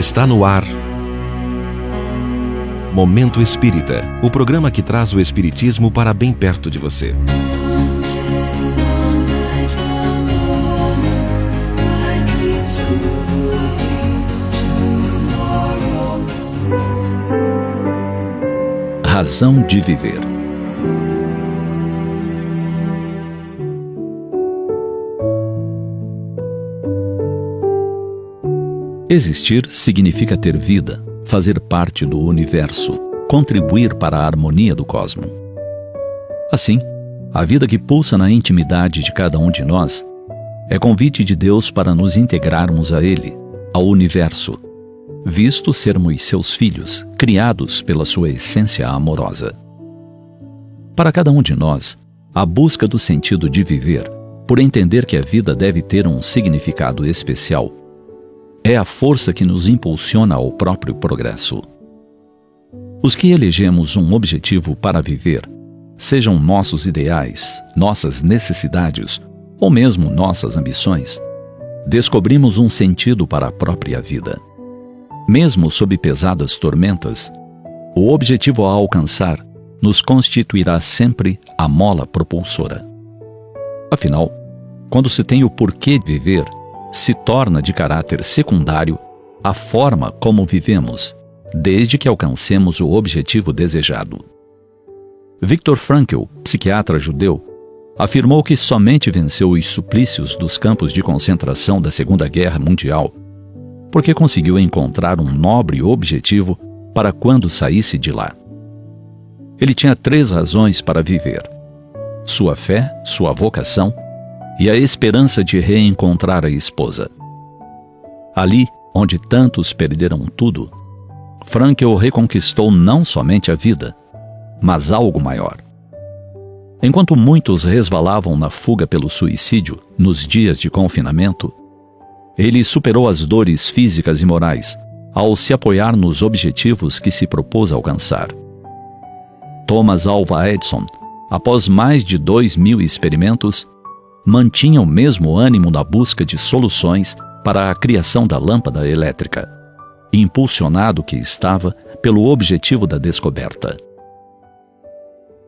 Está no ar. Momento Espírita o programa que traz o Espiritismo para bem perto de você. Razão de Viver. Existir significa ter vida, fazer parte do universo, contribuir para a harmonia do cosmo. Assim, a vida que pulsa na intimidade de cada um de nós é convite de Deus para nos integrarmos a Ele, ao universo, visto sermos seus filhos, criados pela sua essência amorosa. Para cada um de nós, a busca do sentido de viver, por entender que a vida deve ter um significado especial, é a força que nos impulsiona ao próprio progresso. Os que elegemos um objetivo para viver, sejam nossos ideais, nossas necessidades ou mesmo nossas ambições, descobrimos um sentido para a própria vida. Mesmo sob pesadas tormentas, o objetivo a alcançar nos constituirá sempre a mola propulsora. Afinal, quando se tem o porquê viver, se torna de caráter secundário a forma como vivemos, desde que alcancemos o objetivo desejado. Viktor Frankl, psiquiatra judeu, afirmou que somente venceu os suplícios dos campos de concentração da Segunda Guerra Mundial porque conseguiu encontrar um nobre objetivo para quando saísse de lá. Ele tinha três razões para viver: sua fé, sua vocação e a esperança de reencontrar a esposa. Ali, onde tantos perderam tudo, Frankel reconquistou não somente a vida, mas algo maior. Enquanto muitos resvalavam na fuga pelo suicídio nos dias de confinamento, ele superou as dores físicas e morais ao se apoiar nos objetivos que se propôs alcançar. Thomas Alva Edison, após mais de dois mil experimentos, mantinha o mesmo ânimo na busca de soluções para a criação da lâmpada elétrica, impulsionado que estava pelo objetivo da descoberta.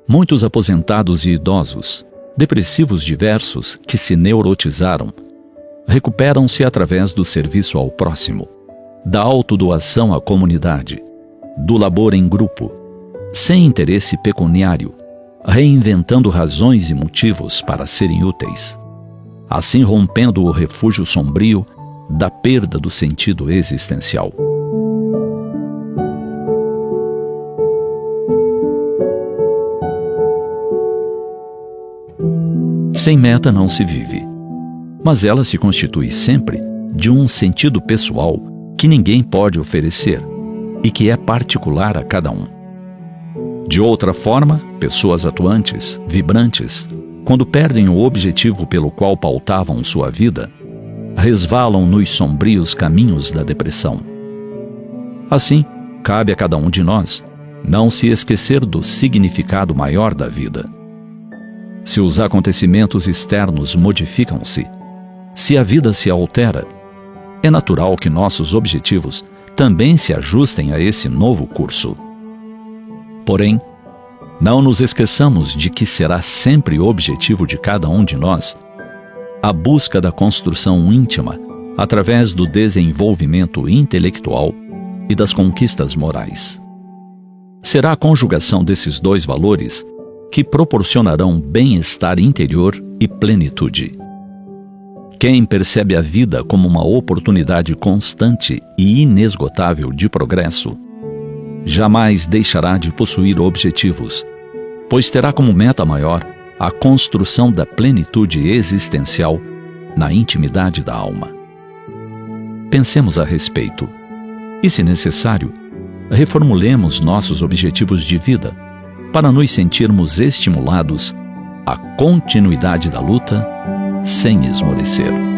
Muitos aposentados e idosos, depressivos diversos que se neurotizaram, recuperam-se através do serviço ao próximo, da autodoação à comunidade, do labor em grupo, sem interesse pecuniário, reinventando razões e motivos para serem úteis, assim rompendo o refúgio sombrio da perda do sentido existencial. Sem meta não se vive, mas ela se constitui sempre de um sentido pessoal que ninguém pode oferecer e que é particular a cada um. De outra forma, pessoas atuantes, vibrantes, quando perdem o objetivo pelo qual pautavam sua vida, resvalam nos sombrios caminhos da depressão. Assim, cabe a cada um de nós não se esquecer do significado maior da vida. Se os acontecimentos externos modificam-se, se a vida se altera, é natural que nossos objetivos também se ajustem a esse novo curso. Porém, não nos esqueçamos de que será sempre objetivo de cada um de nós a busca da construção íntima através do desenvolvimento intelectual e das conquistas morais. Será a conjugação desses dois valores que proporcionarão bem-estar interior e plenitude. Quem percebe a vida como uma oportunidade constante e inesgotável de progresso, jamais deixará de possuir objetivos, pois terá como meta maior a construção da plenitude existencial na intimidade da alma. Pensemos a respeito e, se necessário, reformulemos nossos objetivos de vida para nos sentirmos estimulados à continuidade da luta sem esmorecer.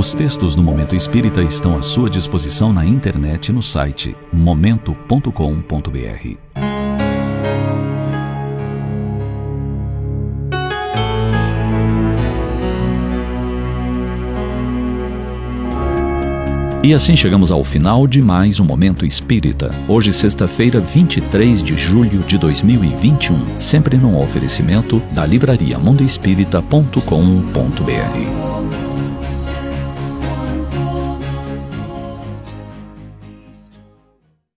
Os textos do Momento Espírita estão à sua disposição na internet no site momento.com.br. E assim chegamos ao final de mais um Momento Espírita. Hoje, sexta-feira, 23 de julho de 2021. Sempre num oferecimento da livraria mundoespírita.com.br.